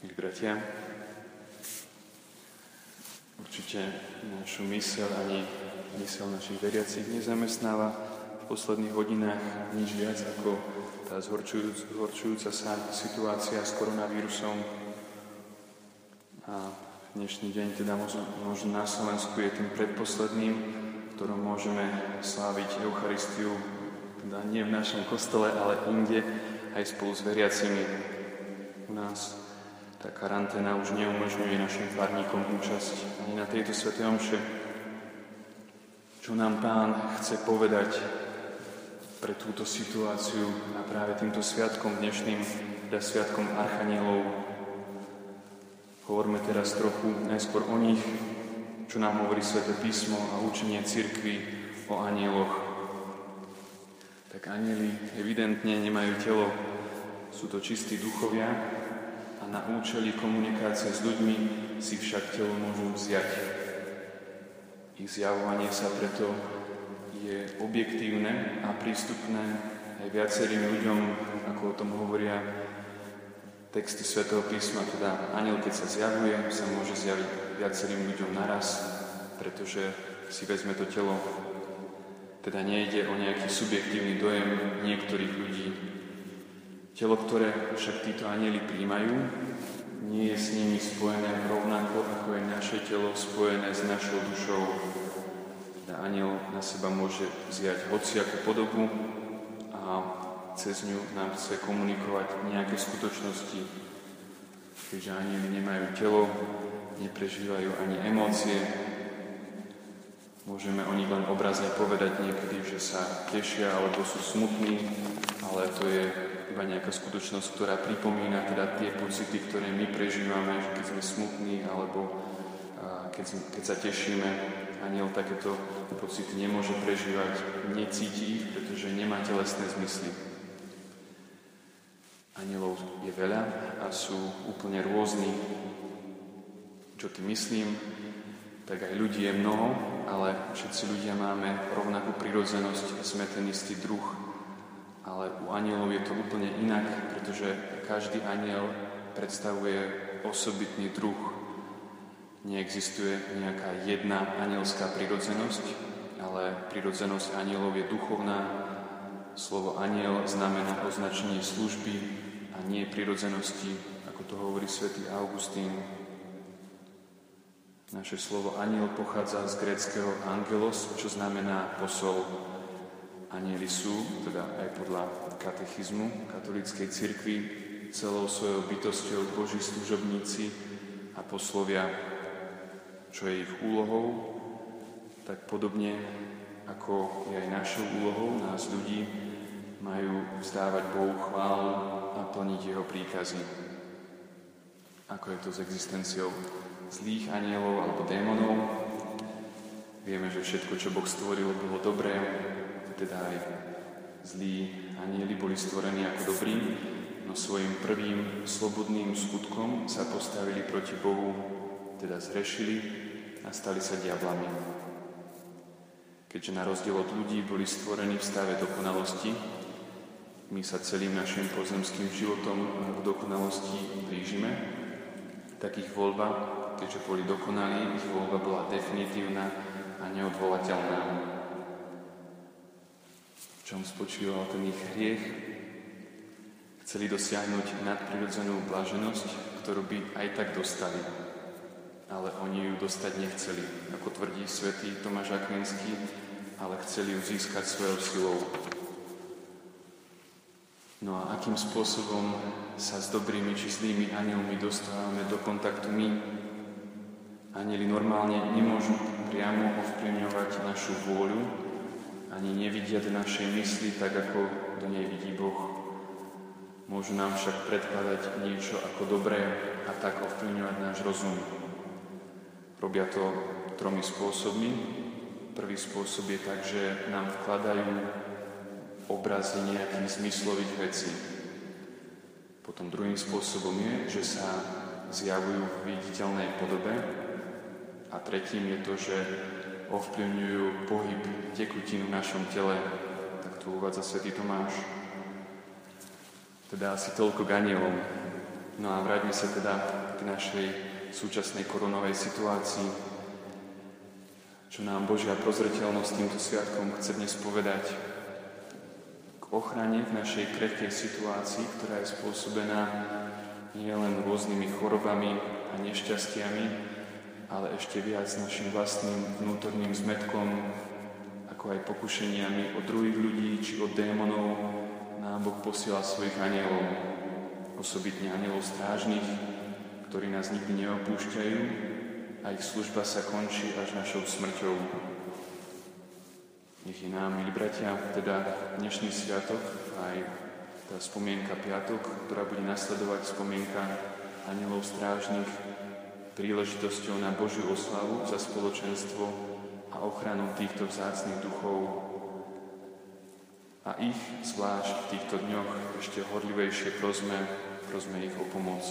Milí bratia, určite našu mysel ani mysel našich veriacich nezamestnáva v posledných hodinách nič viac ako tá zhorčujúc, zhorčujúca sa situácia s koronavírusom. A dnešný deň teda možno, na Slovensku je tým predposledným, v ktorom môžeme sláviť Eucharistiu, teda nie v našom kostole, ale inde, aj spolu s veriacimi u nás tá karanténa už neumožňuje našim farníkom účasť ani na tejto svetej omše. Čo nám Pán chce povedať pre túto situáciu a práve týmto sviatkom dnešným, teda sviatkom Archanielov. Hovoríme teraz trochu najskôr o nich, čo nám hovorí Sveté písmo a učenie cirkvi o anieloch. Tak anieli evidentne nemajú telo, sú to čistí duchovia, na účely komunikácie s ľuďmi si však telo môžu vziať. Ich zjavovanie sa preto je objektívne a prístupné aj viacerým ľuďom, ako o tom hovoria texty Svetého písma, teda aniel, keď sa zjavuje, sa môže zjaviť viacerým ľuďom naraz, pretože si vezme to telo. Teda nejde o nejaký subjektívny dojem niektorých ľudí, Telo, ktoré však títo anieli príjmajú, nie je s nimi spojené rovnako, ako je naše telo spojené s našou dušou. Teda aniel na seba môže vziať hociakú podobu a cez ňu nám chce komunikovať nejaké skutočnosti. Keďže anieli nemajú telo, neprežívajú ani emócie, môžeme o nich len obrazne povedať niekedy, že sa tešia alebo sú smutní, ale to je iba nejaká skutočnosť, ktorá pripomína teda tie pocity, ktoré my prežívame, že keď sme smutní alebo keď, keď sa tešíme. Aniel takéto pocity nemôže prežívať, necíti ich, pretože nemá telesné zmysly. Anielov je veľa a sú úplne rôzni. Čo tým myslím, tak aj ľudí je mnoho, ale všetci ľudia máme rovnakú prirodzenosť, sme ten istý druh ale u anielov je to úplne inak, pretože každý aniel predstavuje osobitný druh. Neexistuje nejaká jedna anielská prirodzenosť, ale prirodzenosť anielov je duchovná. Slovo aniel znamená označenie služby a nie prirodzenosti, ako to hovorí svätý Augustín. Naše slovo aniel pochádza z gréckého angelos, čo znamená posol. Anieli sú, teda aj podľa katechizmu katolíckej cirkvi, celou svojou bytosťou Boží služobníci a poslovia, čo je ich úlohou, tak podobne ako je aj našou úlohou, nás ľudí, majú vzdávať Bohu chválu a plniť Jeho príkazy. Ako je to s existenciou zlých anielov alebo démonov. Vieme, že všetko, čo Boh stvoril, bolo dobré, teda aj zlí anieli boli stvorení ako dobrí, no svojim prvým slobodným skutkom sa postavili proti Bohu, teda zrešili a stali sa diablami. Keďže na rozdiel od ľudí boli stvorení v stave dokonalosti, my sa celým našim pozemským životom k dokonalosti blížime, tak ich voľba, keďže boli dokonalí, ich voľba bola definitívna a neodvolateľná čom spočíval ten ich hriech. Chceli dosiahnuť nadprirodzenú blaženosť, ktorú by aj tak dostali. Ale oni ju dostať nechceli, ako tvrdí svätý Tomáš Akvinský, ale chceli ju získať svojou silou. No a akým spôsobom sa s dobrými či zlými anielmi dostávame do kontaktu my? Anieli normálne nemôžu priamo ovplyvňovať našu vôľu, ani nevidia do našej mysli tak, ako do nej vidí Boh. Môžu nám však predkladať niečo ako dobré a tak ovplyvňovať náš rozum. Robia to tromi spôsobmi. Prvý spôsob je tak, že nám vkladajú obrazy nejakých zmyslových vecí. Potom druhým spôsobom je, že sa zjavujú v viditeľnej podobe. A tretím je to, že ovplyvňujú pohyb tekutín v našom tele, tak tu uvádza svätý Tomáš. Teda asi toľko k anielom. No a vráťme sa teda k našej súčasnej koronovej situácii, čo nám Božia prozreteľnosť týmto sviatkom chce dnes povedať ochrane v našej krehkej situácii, ktorá je spôsobená nielen rôznymi chorobami a nešťastiami, ale ešte viac našim vlastným vnútorným zmetkom, ako aj pokušeniami od druhých ľudí či od démonov, nám Boh posiela svojich anielov, osobitne anielov strážnych, ktorí nás nikdy neopúšťajú a ich služba sa končí až našou smrťou. Nech je nám, milí bratia, teda dnešný sviatok, aj tá spomienka piatok, ktorá bude nasledovať spomienka anielov strážnych, príležitosťou na Božiu oslavu za spoločenstvo a ochranu týchto vzácných duchov a ich zvlášť v týchto dňoch ešte horlivejšie prosme, prosme ich o pomoc.